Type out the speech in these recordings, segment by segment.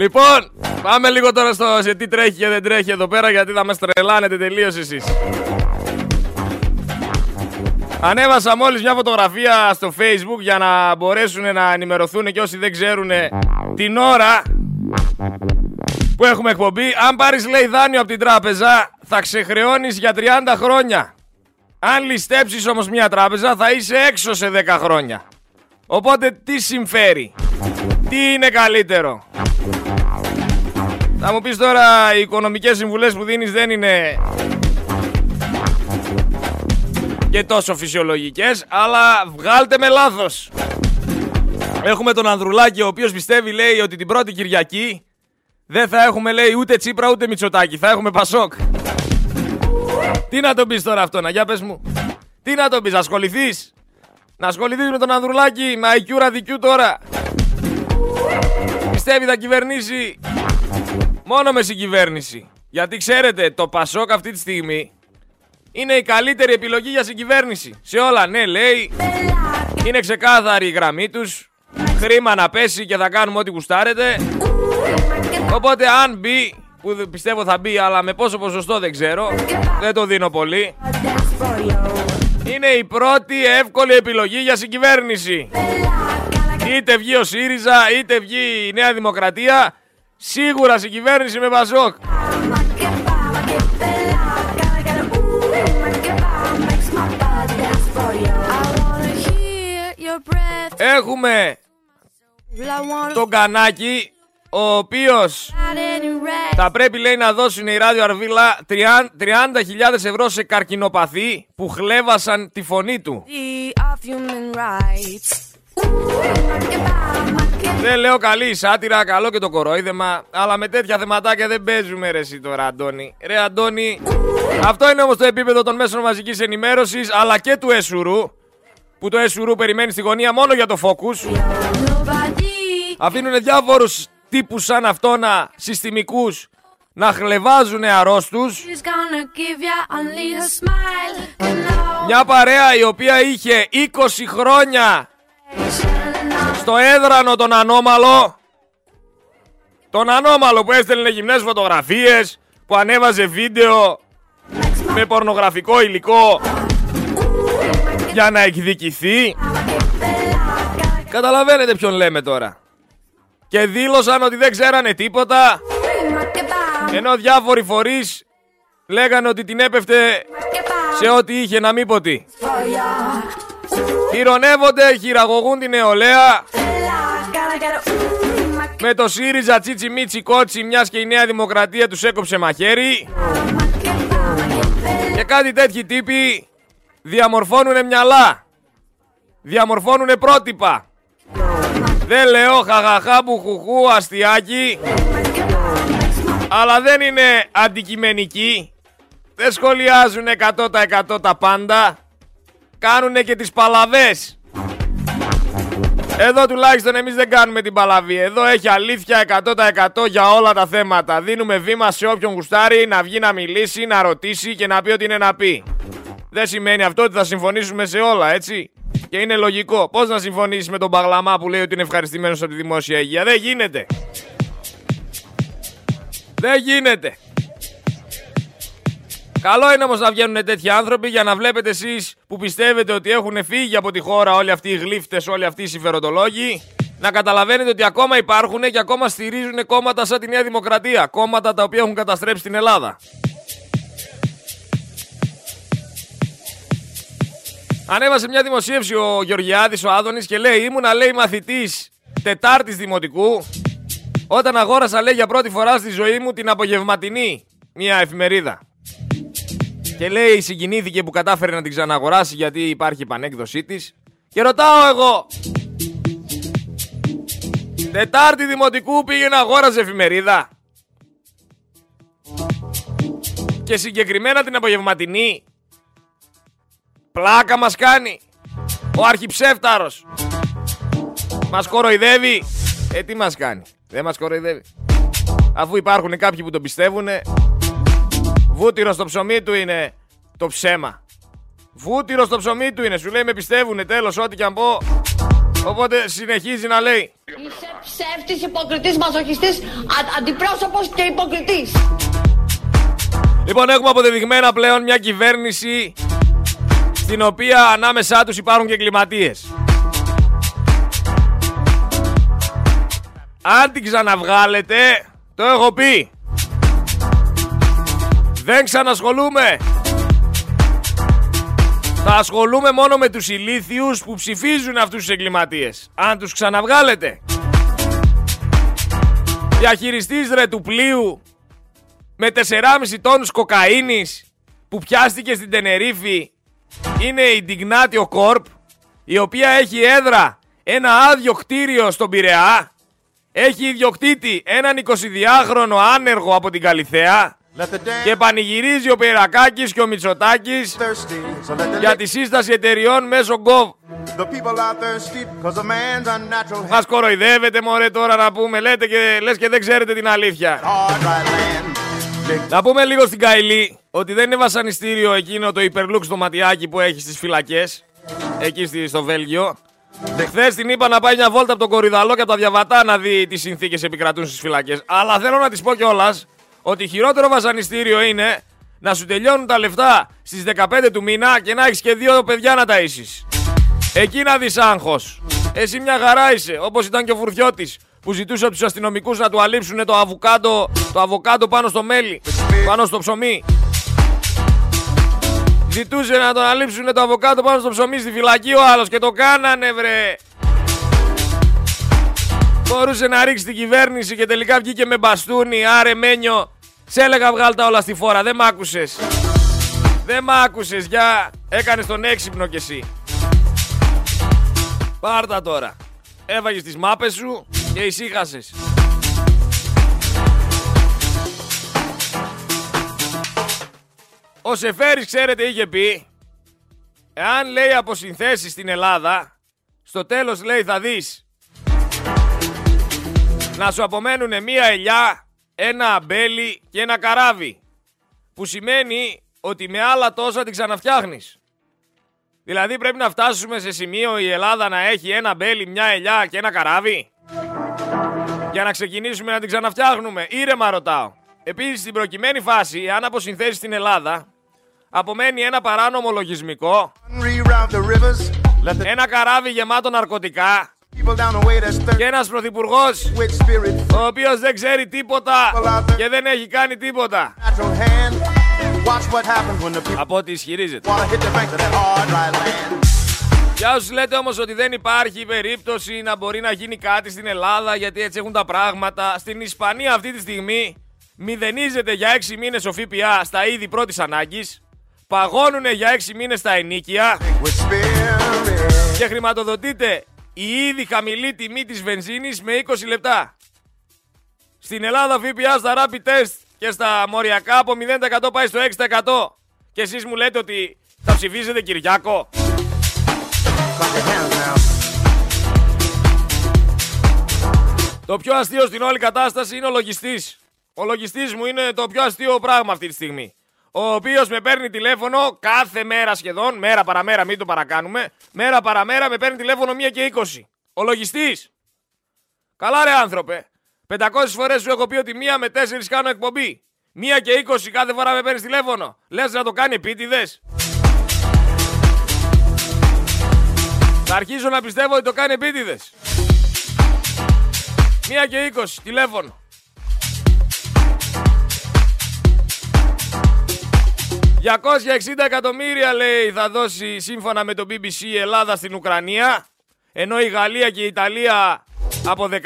Λοιπόν, πάμε λίγο τώρα στο σε τι τρέχει και δεν τρέχει εδώ πέρα γιατί θα μας τρελάνετε τελείως εσείς. Ανέβασα μόλις μια φωτογραφία στο facebook για να μπορέσουν να ενημερωθούν και όσοι δεν ξέρουν την ώρα που έχουμε εκπομπή. Αν πάρεις λέει δάνειο από την τράπεζα θα ξεχρεώνεις για 30 χρόνια. Αν ληστέψεις όμως μια τράπεζα θα είσαι έξω σε 10 χρόνια. Οπότε τι συμφέρει; Τι είναι καλύτερο; Θα μου πεις τώρα οι οικονομικές συμβουλές που δίνεις δεν είναι και τόσο φυσιολογικές, αλλά βγάλτε με λάθος. Έχουμε τον Ανδρουλάκη ο οποίος πιστεύει λέει ότι την πρώτη Κυριακή δεν θα έχουμε λέει ούτε Τσίπρα ούτε Μητσοτάκη, θα έχουμε Πασόκ. Τι να τον πεις τώρα αυτό, να για πες μου. Τι να τον πεις, να ασχοληθείς; Να ασχοληθείς με τον Ανδρουλάκη, με IQ ραδικιού τώρα. Πιστεύει θα κυβερνήσει μόνο με συγκυβέρνηση. Γιατί ξέρετε, το Πασόκ αυτή τη στιγμή είναι η καλύτερη επιλογή για συγκυβέρνηση. Σε όλα, ναι, λέει. Είναι ξεκάθαρη η γραμμή τους. Χρήμα να πέσει και θα κάνουμε ό,τι γουστάρετε. Οπότε αν μπει, που πιστεύω θα μπει, αλλά με πόσο ποσοστό δεν ξέρω, δεν το δίνω πολύ. Είναι η πρώτη εύκολη επιλογή για συγκυβέρνηση. Είτε βγει ο ΣΥΡΙΖΑ, είτε βγει η Νέα Δημοκρατία, σίγουρα συγκυβέρνηση με Πασόκ. Έχουμε τον Κανάκη, ο οποίος θα πρέπει λέει να δώσουν η Ράδιο Αρβίλα 30.000 ευρώ σε καρκινοπαθή που χλέβασαν τη φωνή του. Δεν λέω καλή σάτυρα, καλό και το κορόιδεμα, αλλά με τέτοια θεματάκια δεν παίζουμε ρε εσύ τώρα Αντώνη. Ρε Αντώνη, αυτό είναι όμως το επίπεδο των μέσων μαζικής ενημέρωσης, αλλά και του Εσουρού, που το Εσουρού περιμένει στη γωνία μόνο για το Focus. Αφήνουν διάφορους τύπους σαν αυτόνα συστημικούς να χλεβάζουν αρρώστους. Μια παρέα η οποία είχε 20 χρόνια στο έδρανο τον ανώμαλο. Τον ανώμαλο που έστελνε γυμνές φωτογραφίες που ανέβαζε βίντεο με πορνογραφικό υλικό για να εκδικηθεί. Καταλαβαίνετε ποιον λέμε τώρα. Και δήλωσαν ότι δεν ξέρανε τίποτα ενώ διάφοροι φορείς λέγανε ότι την έπεφτε σε ό,τι είχε να μην πω τι. Ηρωνεύονται, χειραγωγούν την νεολαία. Με το ΣΥΡΙΖΑ τσίτσι μίτσι κότσι μιας και η Νέα Δημοκρατία τους έκοψε μαχαίρι. Και κάτι τέτοιοι τύποι διαμορφώνουν μυαλά. Διαμορφώνουν πρότυπα. Δεν λέω χαχαχά μπουχουχού αστιάκι. Αλλά δεν είναι αντικειμενικοί. Δεν σχολιάζουν 100% τα πάντα κάνουν και τις παλαβές. Εδώ τουλάχιστον εμείς δεν κάνουμε την παλαβή. Εδώ έχει αλήθεια 100% για όλα τα θέματα. Δίνουμε βήμα σε όποιον γουστάρει να βγει να μιλήσει, να ρωτήσει και να πει ό,τι είναι να πει. Δεν σημαίνει αυτό ότι θα συμφωνήσουμε σε όλα, έτσι; Και είναι λογικό. Πώς να συμφωνήσεις με τον Παγλαμά που λέει ότι είναι ευχαριστημένος από τη δημόσια υγεία; Δεν γίνεται. Δεν γίνεται. Καλό είναι όμως να βγαίνουν τέτοιοι άνθρωποι για να βλέπετε εσείς που πιστεύετε ότι έχουν φύγει από τη χώρα όλοι αυτοί οι γλύφτες, όλοι αυτοί οι συμφεροντολόγοι, να καταλαβαίνετε ότι ακόμα υπάρχουν και ακόμα στηρίζουν κόμματα σαν τη Νέα Δημοκρατία. Κόμματα τα οποία έχουν καταστρέψει την Ελλάδα. Ανέβασε μια δημοσίευση ο Γεωργιάδης, ο Άδωνης και λέει ήμουνα λέει μαθητής Τετάρτης Δημοτικού όταν αγόρασα λέει για πρώτη φορά στη ζωή μου την απογευματινή μια εφημερίδα. Και λέει συγκινήθηκε που κατάφερε να την ξαναγοράσει γιατί υπάρχει επανέκδοσή της. Και ρωτάω εγώ. Τετάρτη Δημοτικού πήγε να αγόραζε εφημερίδα. Και συγκεκριμένα την απογευματινή. Πλάκα μας κάνει. Ο αρχιψεύταρος. Μας κοροϊδεύει. Ε, τι μας κάνει. Δεν μας κοροϊδεύει. Αφού υπάρχουν κάποιοι που το πιστεύουνε Βούτυρο στο ψωμί του είναι το ψέμα. Βούτυρο στο ψωμί του είναι. Σου λέει με πιστεύουνε τέλος ό,τι και αν πω. Οπότε συνεχίζει να λέει. Είσαι ψεύτης, υποκριτής, μαζοχιστής, α, αντιπρόσωπος και υποκριτής. Λοιπόν, έχουμε αποδεδειγμένα πλέον μια κυβέρνηση στην οποία ανάμεσά τους υπάρχουν και εγκληματίες. Αν την ξαναβγάλετε, το έχω πει. Δεν ξανασχολούμαι. Θα ασχολούμαι μόνο με τους ηλίθιους που ψηφίζουν αυτούς τους εγκληματίες. Αν τους ξαναβγάλετε. Διαχειριστής ρε του πλοίου με 4,5 τόνους κοκαίνης που πιάστηκε στην Τενερίφη είναι η Dignatio Corp η οποία έχει έδρα ένα άδειο κτίριο στον Πειραιά έχει ιδιοκτήτη έναν 22χρονο άνεργο από την Καλιθέα και πανηγυρίζει ο Περακάκης και ο Μητσοτάκης για τη σύσταση εταιριών μέσω Gov. Μας κοροϊδεύετε μωρέ τώρα να πούμε, λέτε και, λες και δεν ξέρετε την αλήθεια. Να πούμε λίγο στην Καηλή ότι δεν είναι βασανιστήριο εκείνο το υπερλούξ στο ματιάκι που έχει στις φυλακές, εκεί στο Βέλγιο. Χθες την είπα να πάει μια βόλτα από τον Κορυδαλό και από τα διαβατά να δει τι συνθήκες επικρατούν στις φυλακές. Αλλά θέλω να της πω κιόλας ότι χειρότερο βασανιστήριο είναι να σου τελειώνουν τα λεφτά στις 15 του μήνα και να έχεις και δύο παιδιά να ταΐσεις. Εκεί να δεις άγχος. Εσύ μια χαρά είσαι, όπως ήταν και ο Φουρτιώτης που ζητούσε από τους αστυνομικούς να του αλείψουν το αβοκάντο, το αβοκάντο πάνω στο μέλι, πάνω στο ψωμί. Ζητούσε να τον αλείψουν το αβοκάτο πάνω στο ψωμί στη φυλακή ο άλλος και το κάνανε βρε. Μπορούσε να ρίξει την κυβέρνηση και τελικά βγήκε με μπαστούνι. Άρε Μένιο, σε έλεγα βγάλ τα όλα στη φόρα, δεν μ' άκουσες. Δεν μ' άκουσες, για έκανες τον έξυπνο κι εσύ. Πάρτα τώρα. Έβαγες τις μάπες σου και ησύχασες. Ο Σεφέρης ξέρετε είχε πει Εάν λέει από συνθέσεις στην Ελλάδα Στο τέλος λέει θα δεις Να σου απομένουν μία ελιά Ένα αμπέλι και ένα καράβι Που σημαίνει ότι με άλλα τόσα την ξαναφτιάχνεις Δηλαδή πρέπει να φτάσουμε σε σημείο η Ελλάδα να έχει ένα μπέλι, μια ελιά και ένα καράβι; Για να ξεκινήσουμε να την ξαναφτιάχνουμε. Ήρεμα ρωτάω. Επίσης, στην προκειμένη φάση, αν αποσυνθέσεις στην Ελλάδα, απομένει ένα παράνομο λογισμικό, ένα καράβι γεμάτο ναρκωτικά και ένας πρωθυπουργός ο οποίος δεν ξέρει τίποτα και δεν έχει κάνει τίποτα. Από ό,τι ισχυρίζεται. Για όσους λέτε όμως ότι δεν υπάρχει περίπτωση να μπορεί να γίνει κάτι στην Ελλάδα γιατί έτσι έχουν τα πράγματα, στην Ισπανία αυτή τη στιγμή μηδενίζεται για 6 μήνες ο ΦΠΑ στα είδη πρώτης ανάγκης, παγώνουν για 6 μήνες τα ενίκια και χρηματοδοτείται η ήδη χαμηλή τιμή της βενζίνης με 20 λεπτά. Στην Ελλάδα ΦΠΑ στα rapid test και στα μοριακά από 0% πάει στο 6%. Και εσείς μου λέτε ότι θα ψηφίσετε Κυριάκο; Το πιο αστείο στην όλη κατάσταση είναι ο λογιστής. Ο λογιστής μου είναι το πιο αστείο πράγμα αυτή τη στιγμή. Ο οποίος με παίρνει τηλέφωνο κάθε μέρα σχεδόν, μέρα παραμέρα μην το παρακάνουμε, μέρα παραμέρα με παίρνει τηλέφωνο 1 και 20. Ο λογιστής. Καλά ρε άνθρωπε. 500 φορές σου έχω πει ότι μία με 4 κάνω εκπομπή. Μία και 20 κάθε φορά με παίρνεις τηλέφωνο. Λες να το κάνει επίτηδες. Θα αρχίσω να πιστεύω ότι το κάνει επίτηδες. Μία και 20 τηλέφωνο. «260 εκατομμύρια λέει θα δώσει σύμφωνα με το BBC η Ελλάδα στην Ουκρανία ενώ η Γαλλία και η Ιταλία από 16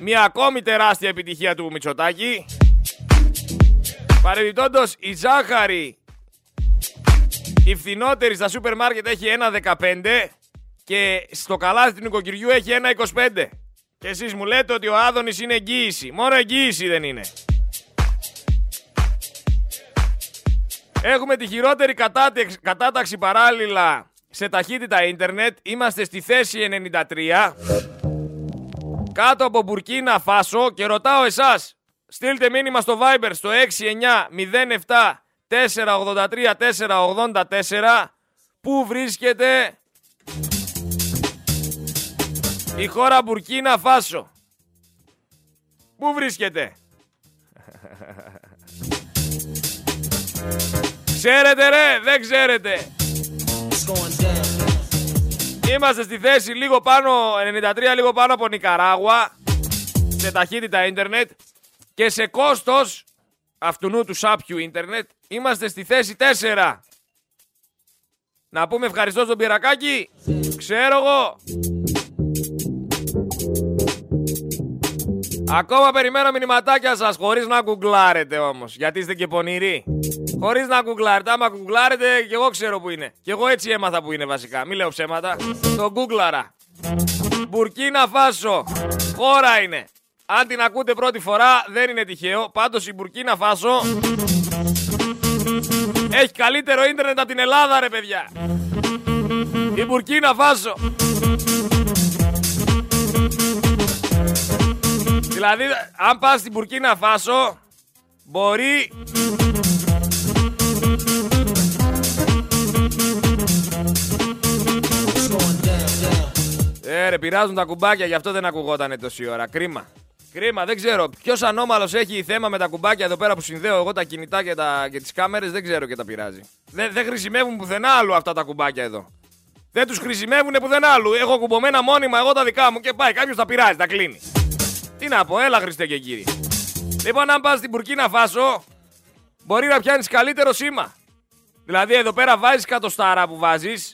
μια ακόμη τεράστια επιτυχία του Μητσοτάκη Παρεμπιπτόντως η ζάχαρη η φθηνότερη στα σούπερ μάρκετ έχει 1,15 και στο καλάθι του νοικοκυριού έχει 1,25. Και εσείς μου λέτε ότι ο Άδωνης είναι εγγύηση. Μόνο εγγύηση δεν είναι. Έχουμε τη χειρότερη κατάταξη παράλληλα σε ταχύτητα ίντερνετ. Είμαστε στη θέση 93. Κάτω από Μπουρκίνα Φάσο και ρωτάω εσάς. Στείλτε μήνυμα στο Viber στο 6907 483 484 Πού βρίσκεται Η χώρα Μπουρκίνα Φάσο; Πού βρίσκεται; Ξέρετε ρε, δεν ξέρετε. Είμαστε στη θέση λίγο πάνω, 93 λίγο πάνω από Νικαράγουα, σε ταχύτητα ίντερνετ και σε κόστος αυτού του σάπιου ίντερνετ είμαστε στη θέση 4. Να πούμε ευχαριστώ στον Πυρακάκη. Ξέρω εγώ. Ακόμα περιμένω μηνυματάκια σας χωρίς να γκουγκλάρετε όμως. Γιατί είστε και πονηροί. Χωρίς να γκουγκλάρετε. Άμα γκουγκλάρετε και εγώ ξέρω που είναι. Και εγώ έτσι έμαθα που είναι βασικά. Μην λέω ψέματα. Το γκουγκλάρα. Μπουρκίνα Φάσο. Χώρα είναι. Αν την ακούτε πρώτη φορά δεν είναι τυχαίο. Πάντως η Μπουρκίνα Φάσο έχει καλύτερο ίντερνετ από την Ελλάδα ρε παιδιά. Η Μπουρκίνα Φάσο. Δηλαδή, αν πας στην Μπουρκίνα Φάσο, μπορεί... Ε, ρε, πειράζουν τα κουμπάκια, γι' αυτό δεν ακουγότανε τόση ώρα. Κρίμα. Κρίμα, δεν ξέρω. Ποιος ανώμαλος έχει θέμα με τα κουμπάκια εδώ πέρα που συνδέω εγώ τα κινητά και, τα... και τις κάμερες, δεν ξέρω και τα πειράζει. Δεν, δεν χρησιμεύουν πουθενά άλλου αυτά τα κουμπάκια εδώ. Δεν τους χρησιμεύουν πουθενά άλλου. Έχω κουμπωμένα μόνιμα εγώ τα δικά μου και πάει. Κάποιος τα πειράζει, τα κλείνει. Τι να πω, έλα Χριστέ και κύριοι. Λοιπόν, αν πας στην Πουρκίνα Φάσο, μπορεί να πιάνεις καλύτερο σήμα. Δηλαδή, εδώ πέρα βάζεις κατοστάρα που βάζεις.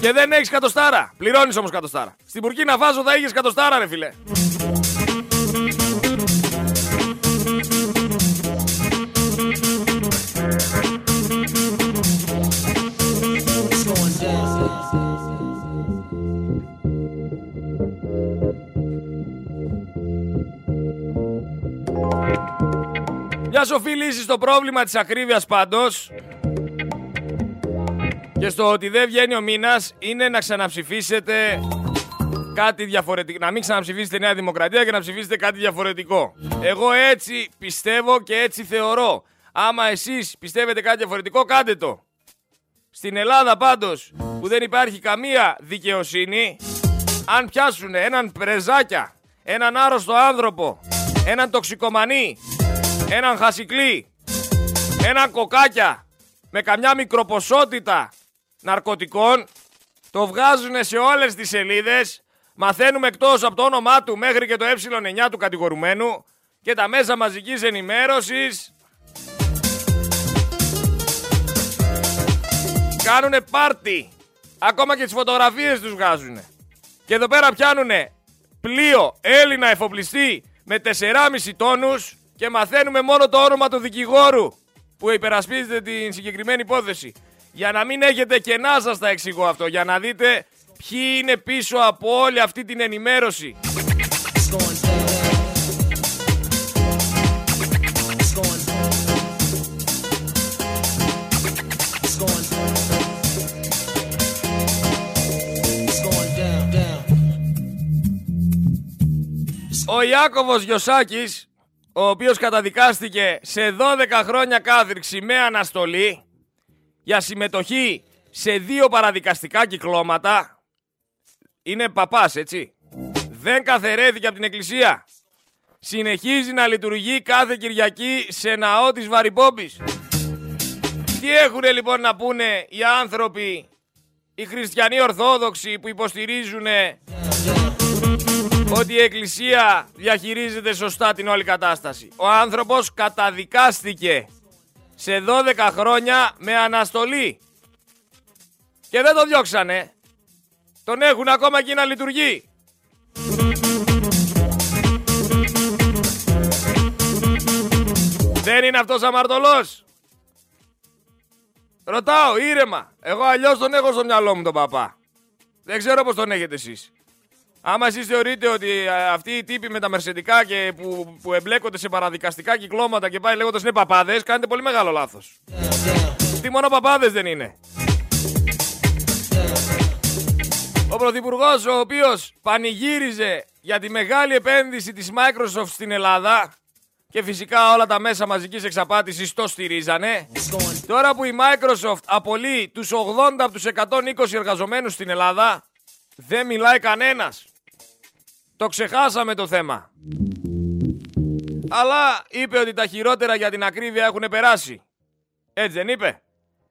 Και δεν έχεις κατοστάρα. Πληρώνεις όμως κατοστάρα. Στην Πουρκίνα Φάσο θα είχες κατοστάρα, ρε φιλέ. Μια σοφή λύση στο πρόβλημα της ακρίβειας πάντως και στο ότι δεν βγαίνει ο μήνας είναι να ξαναψηφίσετε κάτι διαφορετικό. Να μην ξαναψηφίσετε Νέα Δημοκρατία και να ψηφίσετε κάτι διαφορετικό. Εγώ έτσι πιστεύω και έτσι θεωρώ. Άμα εσείς πιστεύετε κάτι διαφορετικό, κάντε το. Στην Ελλάδα πάντως, που δεν υπάρχει καμία δικαιοσύνη, αν πιάσουν έναν πρεζάκια, έναν άρρωστο άνθρωπο, έναν τοξικομανή, έναν χασικλή, έναν κοκάκια με καμιά μικροποσότητα ναρκωτικών, το βγάζουν σε όλες τις σελίδες, μαθαίνουμε εκτός από το όνομά του μέχρι και το ε9 του κατηγορουμένου και τα μέσα μαζικής ενημέρωσης κάνουνε πάρτι. Ακόμα και τις φωτογραφίες τους βγάζουν. Και εδώ πέρα πιάνουνε πλοίο Έλληνα εφοπλιστή με 4,5 τόνους και μαθαίνουμε μόνο το όνομα του δικηγόρου που υπερασπίζεται την συγκεκριμένη υπόθεση. Για να μην έχετε κενά σας τα εξηγώ αυτό, για να δείτε ποιοι είναι πίσω από όλη αυτή την ενημέρωση. Ο Ιάκωβος Γιωσάκης, ο οποίος καταδικάστηκε σε 12 χρόνια κάθριξη με αναστολή για συμμετοχή σε δύο παραδικαστικά κυκλώματα, είναι παπάς έτσι, δεν καθαιρέθηκε από την εκκλησία. Συνεχίζει να λειτουργεί κάθε Κυριακή σε ναό της Βαρυπόμπης. Τι έχουν λοιπόν να πούνε οι άνθρωποι, οι χριστιανοί Ορθόδοξοι που υποστηρίζουν ότι η Εκκλησία διαχειρίζεται σωστά την όλη κατάσταση. Ο άνθρωπος καταδικάστηκε σε 12 χρόνια με αναστολή. Και δεν το διώξανε. Τον έχουν ακόμα εκεί να λειτουργεί. Δεν είναι αυτός αμαρτωλός. Ρωτάω ήρεμα. Εγώ αλλιώς τον έχω στο μυαλό μου τον παπά. Δεν ξέρω πώς τον έχετε εσείς. Άμα εσείς θεωρείτε ότι ε, αυτοί οι τύποι με τα μερσεντικά και που, που εμπλέκονται σε παραδικαστικά κυκλώματα και πάει λέγοντας είναι παπάδες, κάνετε πολύ μεγάλο λάθος. Τι μόνο παπάδες δεν είναι. Ο Πρωθυπουργός, ο οποίος πανηγύριζε για τη μεγάλη επένδυση της Microsoft στην Ελλάδα, Και φυσικά όλα τα μέσα μαζικής εξαπάτησης το στηρίζανε. Τώρα που η Microsoft απολύει τους 80 από τους 120 εργαζομένους στην Ελλάδα, δεν μιλάει κανένας. Το ξεχάσαμε το θέμα. Αλλά είπε ότι τα χειρότερα για την ακρίβεια έχουν περάσει. Έτσι δεν είπε;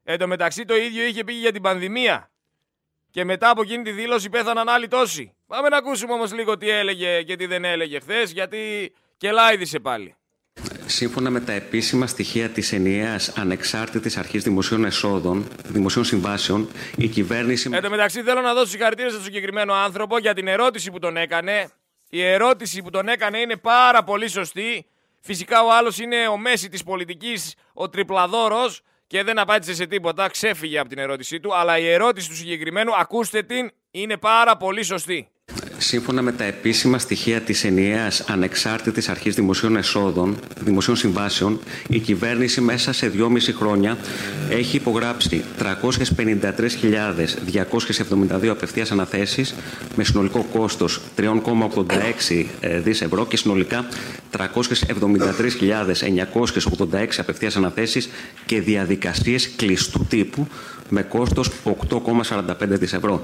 Εν τω μεταξύ το ίδιο είχε πει για την πανδημία. Και μετά από εκείνη τη δήλωση πέθαναν άλλοι τόσοι. Πάμε να ακούσουμε όμως λίγο τι έλεγε και τι δεν έλεγε χθες, γιατί και λάιδισε πάλι. Σύμφωνα με τα επίσημα στοιχεία της ενιαίας ανεξάρτητης αρχής δημοσίων εσόδων, δημοσίων συμβάσεων, η κυβέρνηση... Εν τω μεταξύ θέλω να δώσω συγχαρητήρια στον συγκεκριμένο άνθρωπο για την ερώτηση που τον έκανε. Η ερώτηση που τον έκανε είναι πάρα πολύ σωστή. Φυσικά ο άλλος είναι ο μέση της πολιτικής, ο τριπλαδόρος και δεν απάντησε σε τίποτα, ξέφυγε από την ερώτησή του, αλλά η ερώτηση του συγκεκριμένου, ακούστε την, είναι πάρα πολύ σωστή. Σύμφωνα με τα επίσημα στοιχεία της ενιαίας ανεξάρτητης αρχής δημοσίων εσόδων, δημοσίων συμβάσεων, η κυβέρνηση μέσα σε δυόμιση χρόνια έχει υπογράψει 353.272 απευθείας αναθέσεις με συνολικό κόστος 3,86 ε, δις ευρώ και συνολικά 373.986 απευθείας αναθέσεις και διαδικασίες κλειστού τύπου με κόστος 8,45 δις ευρώ.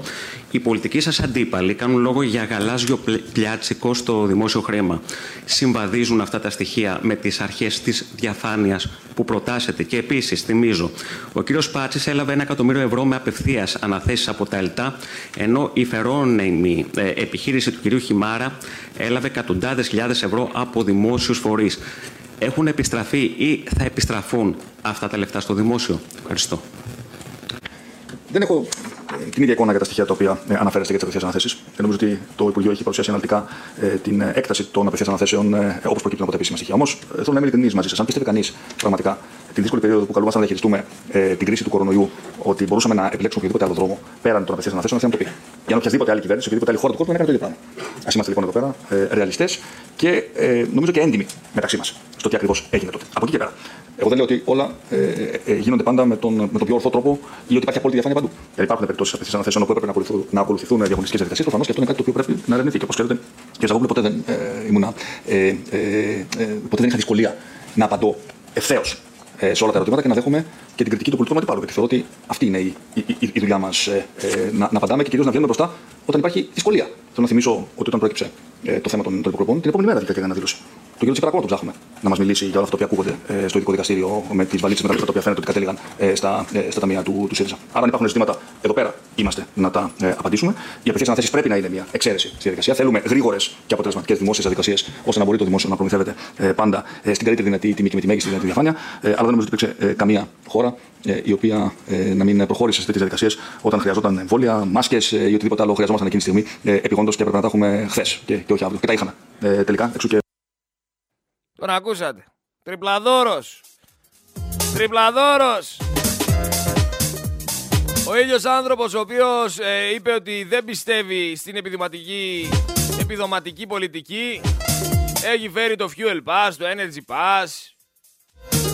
Οι πολιτικοί σας αντίπαλοι κάνουν λόγο για γαλάζιο πλιάτσικο στο δημόσιο χρήμα. Συμβαδίζουν αυτά τα στοιχεία με τις αρχές της διαφάνειας που προτάσετε. Και επίσης, θυμίζω, ο κύριος Πάτσης έλαβε ένα εκατομμύριο ευρώ με απευθείας αναθέσεις από τα ΕΛΤΑ, ενώ η φερόνιμη ε, επιχείρηση του κυρίου Χιμάρα έλαβε εκατοντάδες χιλιάδες ευρώ από δημόσιους φορείς. Έχουν επιστραφεί ή θα επιστραφούν αυτά τα λεφτά στο δημόσιο; Ευχαριστώ. Δεν έχω ε, την ίδια εικόνα για τα στοιχεία τα οποία ε, αναφέρεστε για τις απευθείας αναθέσεις. Νομίζω ότι το Υπουργείο έχει παρουσιάσει αναλυτικά ε, την έκταση των απευθείας αναθέσεων ε, όπως προκύπτουν από τα επίσημα στοιχεία. Όμως, θέλω να είμαι ειλικρινής μαζί σας. Αν πιστεύει κανείς πραγματικά την δύσκολη περίοδο που καλούμαστε να διαχειριστούμε ε, την κρίση του κορονοϊού, ότι μπορούσαμε να επιλέξουμε οποιοδήποτε άλλο δρόμο πέραν των απευθείας αναθέσεων, να το πει. Για οποιαδήποτε άλλη κυβέρνηση, οποιαδήποτε άλλη χώρα του κόσμου να έκανε το ίδιο πράγμα. Α είμαστε λοιπόν εδώ πέρα ε, ρεαλιστές και ε, νομίζω και έντιμοι μεταξύ μας στο τι ακριβώς έγινε τότε. Από εκεί και πέρα. Εγώ δεν λέω ότι όλα ε, ε, γίνονται πάντα με τον, με τον πιο ορθό τρόπο ή ότι υπάρχει απόλυτη διαφάνεια παντού. Γιατί υπάρχουν περιπτώσεις απευθείας αναθέσεων που έπρεπε να ακολουθούν, να ακολουθηθούν διαγωνιστικέ διαδικασίες. Προφανώς και αυτό είναι κάτι το οποίο πρέπει να ερευνηθεί. Και όπως ξέρετε, και Ζαγόπουλο ποτέ δεν ε, ήμουνα. Ε, ε, ε, ποτέ δεν είχα δυσκολία να απαντώ ευθέως ε, σε όλα τα ερωτήματα και να δέχομαι και την κριτική του πολιτικού αντιπάλου. Γιατί θεωρώ ότι αυτή είναι η, η, η, η δουλειά μας, ε, ε, να, να απαντάμε και κυρίως να βγαίνουμε μπροστά όταν υπάρχει δυσκολία. Θέλω να θυμίσω ότι όταν πρόκειψε ε, το θέμα των, των υπουργών, την επόμενη μέρα βγήκε και αναδήλωση. Το κύριο Τσίπρα ακόμα τον ψάχνουμε να μας μιλήσει για όλα αυτά που ακούγονται ε, στο ειδικό δικαστήριο με τις βαλίτσες με τα λεφτά τα οποία φαίνεται ότι κατέληγαν ε, στα, ε, στα ταμεία του, του ΣΥΡΙΖΑ. Άρα, αν υπάρχουν ζητήματα εδώ πέρα, είμαστε να τα ε, απαντήσουμε. Οι απευθείας αναθέσεις πρέπει να είναι μια εξαίρεση στη διαδικασία. Θέλουμε γρήγορες και αποτελεσματικές δημόσιες διαδικασίες ώστε να μπορεί το δημόσιο να προμηθεύεται ε, πάντα ε, στην καλύτερη δυνατή τιμή και με τη μέγιστη δυνατή διαφάνεια. Ε, αλλά δεν νομίζω ότι υπήρξε ε, καμία χώρα ε, η οποία ε, να μην προχώρησε σε τέτοιες διαδικασίες όταν χρειαζόταν εμβόλια, μάσκες ε, ή οτιδήποτε άλλο χρειαζόμασταν εκείνη τη στιγμή ε, επιγόντως και έπρεπε να τα έχουμε χθες και, και όχι αύριο. Και τα είχαμε ε, τελικά. Εξού και Τον ακούσατε. Τριπλαδόρος. Τριπλαδόρος. Ο ίδιος άνθρωπος ο οποίος ε, είπε ότι δεν πιστεύει στην επιδοματική, επιδοματική πολιτική έχει φέρει το Fuel Pass, το Energy Pass,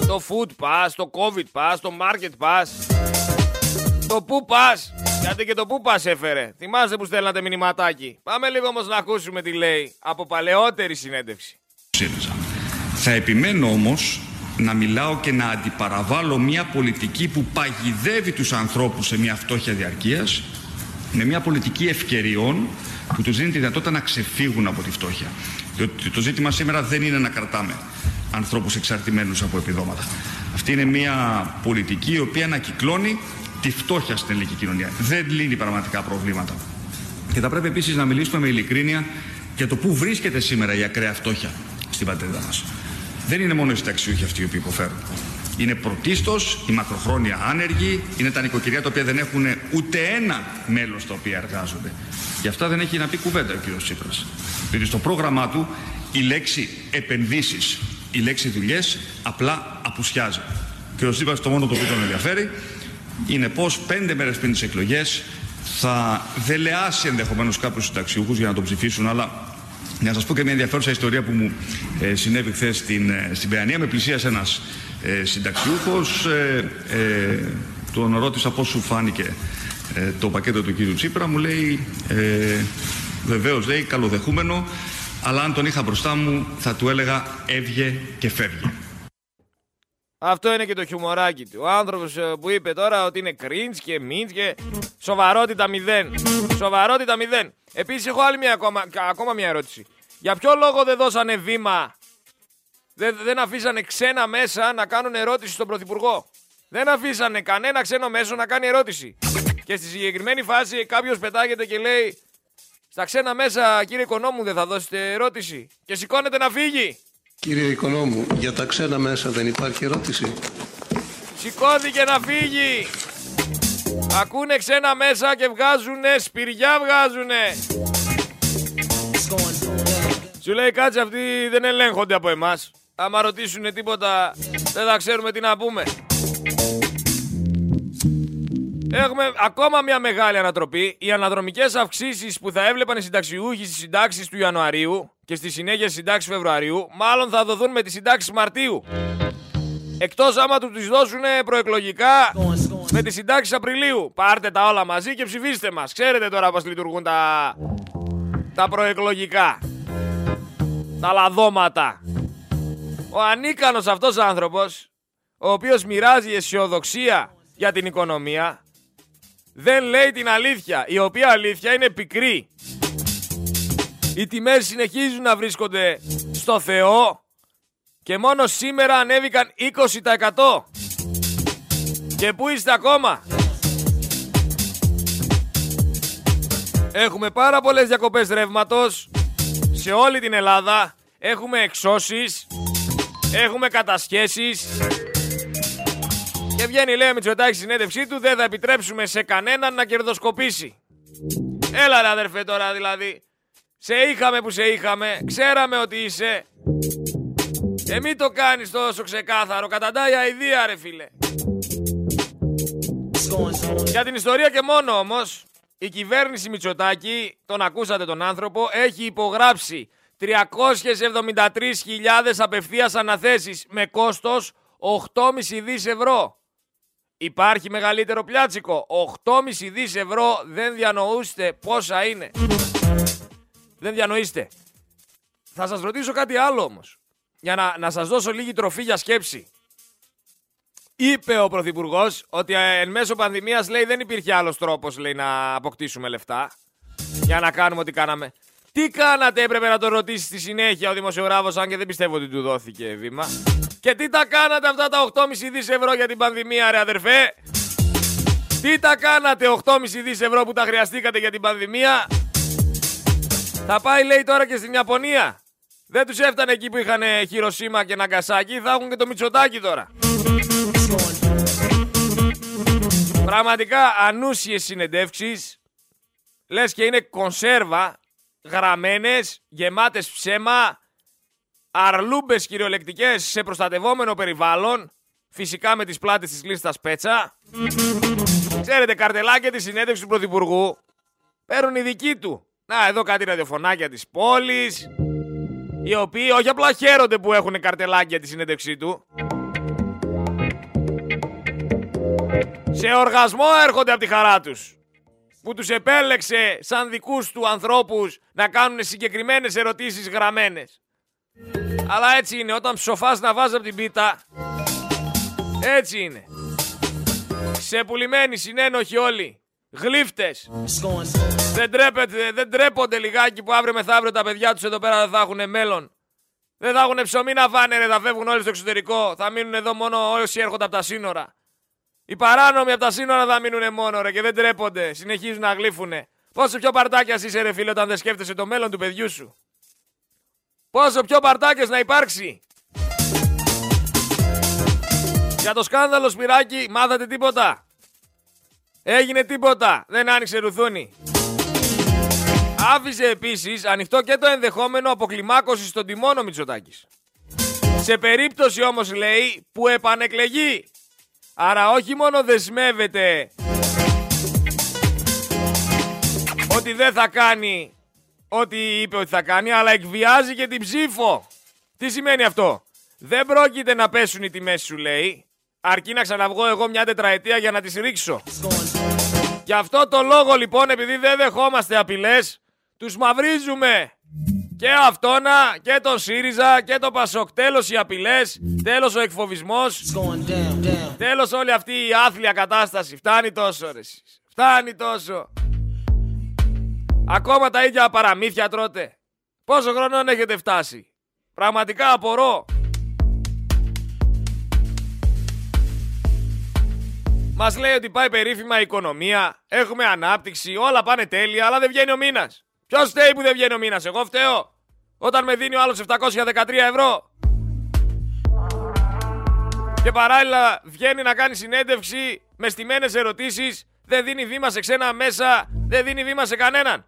το Food Pass, το COVID Pass, το Market Pass, το Πού Pass. Γιατί και το Πού Pass έφερε. Θυμάστε που στέλνατε μηνυματάκι. Πάμε λίγο όμως να ακούσουμε τι λέει από παλαιότερη συνέντευξη. ΣΥΡΙΖΑ. Θα επιμένω όμως να μιλάω και να αντιπαραβάλω μια πολιτική που παγιδεύει τους ανθρώπους σε μια φτώχεια διαρκείας με μια πολιτική ευκαιριών που τους δίνει τη δυνατότητα να ξεφύγουν από τη φτώχεια. Διότι το ζήτημα σήμερα δεν είναι να κρατάμε ανθρώπους εξαρτημένους από επιδόματα. Αυτή είναι μια πολιτική η οποία ανακυκλώνει τη φτώχεια στην ελληνική κοινωνία. Δεν λύνει πραγματικά προβλήματα. Και θα πρέπει επίσης να μιλήσουμε με ειλικρίνεια για το πού βρίσκεται σήμερα η ακραία φτώχεια στην πατρίδα μας. Δεν είναι μόνο οι συνταξιούχοι αυτοί οι οποίοι υποφέρουν. Είναι πρωτίστως οι μακροχρόνια άνεργοι, είναι τα νοικοκυριά τα οποία δεν έχουν ούτε ένα μέλος τα οποία εργάζονται. Γι' αυτά δεν έχει να πει κουβέντα ο κ. Τσίπρας. Διότι στο πρόγραμμά του η λέξη επενδύσεις, η λέξη δουλειές απλά απουσιάζει. Ο κ. Τσίπρας το μόνο το οποίο τον ενδιαφέρει είναι πώς πέντε μέρες πριν τις εκλογές θα δελεάσει ενδεχομένως κάποιους συνταξιούχους για να τον ψηφίσουν, αλλά να σας πω και μια ενδιαφέρουσα ιστορία που μου ε, συνέβη χθες στην, ε, στην Παιανία. Με πλησίασε ένας ε, συνταξιούχος. Ε, ε, τον ρώτησα πώς σου φάνηκε ε, το πακέτο του κύριου Τσίπρα. Μου λέει, ε, βεβαίως λέει, καλοδεχούμενο. αλλά αν τον είχα μπροστά μου θα του έλεγα έβγε και φεύγε. Αυτό είναι και το χιουμοράκι του. Ο άνθρωπος ε, που είπε τώρα ότι είναι cringe και μίντ και σοβαρότητα μηδέν. Σοβαρότητα μηδέν. Επίσης έχω άλλη μια ακόμα, ακόμα μια ερώτηση. Για ποιο λόγο δεν δώσανε βήμα, δεν, δεν αφήσανε ξένα μέσα να κάνουν ερώτηση στον Πρωθυπουργό. Δεν αφήσανε κανένα ξένο μέσο να κάνει ερώτηση. Και στη συγκεκριμένη φάση κάποιος πετάγεται και λέει στα ξένα μέσα, κύριε Οικονόμου, δεν θα δώσετε ερώτηση. Και σηκώνεται να φύγει. Κύριε Οικονόμου, για τα ξένα μέσα δεν υπάρχει ερώτηση. Σηκώθηκε να φύγει. Ακούνε ξένα μέσα και βγάζουνε, σπηριά βγάζουνε. Σου λέει κάτσε αυτοί δεν ελέγχονται από εμάς. Άμα ρωτήσουν τίποτα δεν θα ξέρουμε τι να πούμε. Έχουμε ακόμα μια μεγάλη ανατροπή. Οι αναδρομικές αυξήσεις που θα έβλεπαν οι συνταξιούχοι στις συντάξεις του Ιανουαρίου και στη συνέχεια στις συντάξεις Φεβρουαρίου, μάλλον θα δοθούν με τις συντάξεις Μαρτίου. Εκτός άμα του τις δώσουν προεκλογικά με τις συντάξεις Απριλίου. Πάρτε τα όλα μαζί και ψηφίστε μας. Ξέρετε τώρα πώς λειτουργούν τα, τα προεκλογικά. Τα λαδώματα. Ο ανίκανος αυτός άνθρωπος, ο οποίος μοιράζει αισιοδοξία για την οικονομία, δεν λέει την αλήθεια, η οποία αλήθεια είναι πικρή. Οι τιμές συνεχίζουν να βρίσκονται στο Θεό και μόνο σήμερα ανέβηκαν 20%. Και πού είστε ακόμα; Έχουμε πάρα πολλές διακοπές ρεύματος σε όλη την Ελλάδα. Έχουμε εξώσεις, έχουμε κατασχέσεις και βγαίνει λέει ο Μητσοτάκης στη συνέντευξή του δεν θα επιτρέψουμε σε κανέναν να κερδοσκοπήσει. Έλα ρε αδερφέ τώρα δηλαδή. Σε είχαμε που σε είχαμε, ξέραμε ότι είσαι. Ε μην το κάνεις τόσο ξεκάθαρο, καταντάει αηδία ρε φίλε. Για την ιστορία και μόνο όμως, η κυβέρνηση Μητσοτάκη, τον ακούσατε τον άνθρωπο, έχει υπογράψει 373.000 απευθείας αναθέσεις με κόστος 8,5 δις ευρώ. Υπάρχει μεγαλύτερο πλιάτσικο. 8,5 δις ευρώ δεν διανοούστε πόσα είναι. Δεν διανοείστε. Θα σας ρωτήσω κάτι άλλο όμως. Για να, να σας δώσω λίγη τροφή για σκέψη. Είπε ο Πρωθυπουργός ότι ε, εν μέσω πανδημίας λέει δεν υπήρχε άλλος τρόπος λέει, να αποκτήσουμε λεφτά. Για να κάνουμε ό,τι κάναμε. Τι κάνατε έπρεπε να το ρωτήσει στη συνέχεια ο δημοσιογράφος αν και δεν πιστεύω ότι του δόθηκε βήμα. Και τι τα κάνατε αυτά τα 8,5 δις ευρώ για την πανδημία ρε αδερφέ; Τι τα κάνατε 8,5 δις ευρώ που τα χρειαστήκατε για την πανδημία; Θα πάει λέει τώρα και στην Ιαπωνία. Δεν τους έφτανε εκεί που είχαν Χειροσύμα και Ναγκασάκι, θα έχουν και το Μητσοτάκι τώρα. Πραγματικά ανούσιες συνεντεύξεις, λες και είναι κονσέρβα, γραμμένες, γεμάτες ψέμα, αρλούμπες κυριολεκτικές σε προστατευόμενο περιβάλλον, φυσικά με τις πλάτες της λίστας Πέτσα. Ξέρετε, καρτελάκια τη συνέντευξη του Πρωθυπουργού παίρνουν οι δικοί του. Να, εδώ κάτι ραδιοφωνάκια της πόλης, οι οποίοι όχι απλά χαίρονται που έχουν καρτελάκια τη συνέντευξή του, σε οργασμό έρχονται από τη χαρά τους που τους επέλεξε σαν δικούς του ανθρώπους να κάνουν συγκεκριμένες ερωτήσεις γραμμένες. Αλλά έτσι είναι, όταν ψοφάς να βάζεις από την πίτα, έτσι είναι. Ξεπουλημένοι, συνένοχοι όλοι. Γλύφτες. Δεν, τρέπετε, δεν τρέπονται λιγάκι που αύριο μεθαύριο τα παιδιά τους εδώ πέρα δεν θα έχουν μέλλον. Δεν θα έχουν ψωμί να φάνε, ρε, θα φεύγουν όλοι στο εξωτερικό. Θα μείνουν εδώ μόνο όσοι έρχονται από τα σύνορα. Οι παράνομοι από τα σύνορα θα μείνουν μόνο, ρε, και δεν τρέπονται. Συνεχίζουν να γλύφουνε. Πόσο πιο παρτάκιας είσαι, ρε φίλε, όταν δεν σκέφτεσαι το μέλλον του παιδιού σου; Πόσο πιο παρτάκες να υπάρξει; Για το σκάνδαλο Σπυράκη μάθατε τίποτα; Έγινε τίποτα. Δεν άνοιξε ρουθούνη. Άφησε επίσης ανοιχτό και το ενδεχόμενο αποκλιμάκωση στον τιμόνο Μητσοτάκης. Σε περίπτωση όμως λέει που επανεκλεγεί. Άρα όχι μόνο δεσμεύεται ότι δεν θα κάνει ό,τι είπε ότι θα κάνει, αλλά εκβιάζει και την ψήφο. Τι σημαίνει αυτό; Δεν πρόκειται να πέσουν οι τιμές σου λέει, αρκεί να ξαναβγώ εγώ μια τετραετία για να τις ρίξω. Γι' αυτό το λόγο λοιπόν, επειδή δεν δεχόμαστε απειλές, τους μαυρίζουμε. Και αυτόνα και τον ΣΥΡΙΖΑ και το ΠΑΣΟΚ. Τέλος οι απειλές, τέλος ο εκφοβισμός, τέλος όλη αυτή η άθλια κατάσταση. Φτάνει τόσο ρε εσείς. Φτάνει τόσο. Ακόμα τα ίδια παραμύθια τρώτε. Πόσο χρονών έχετε φτάσει. Πραγματικά απορώ. Μας λέει ότι πάει περίφημα η οικονομία, έχουμε ανάπτυξη, όλα πάνε τέλεια, αλλά δεν βγαίνει ο μήνας. Ποιος φταίει που δεν βγαίνει ο μήνας, εγώ φταίω; Όταν με δίνει ο άλλος 713 ευρώ. Και παράλληλα βγαίνει να κάνει συνέντευξη με στιμένες ερωτήσεις, δεν δίνει βήμα σε ξένα μέσα, δεν δίνει βήμα σε κανέναν.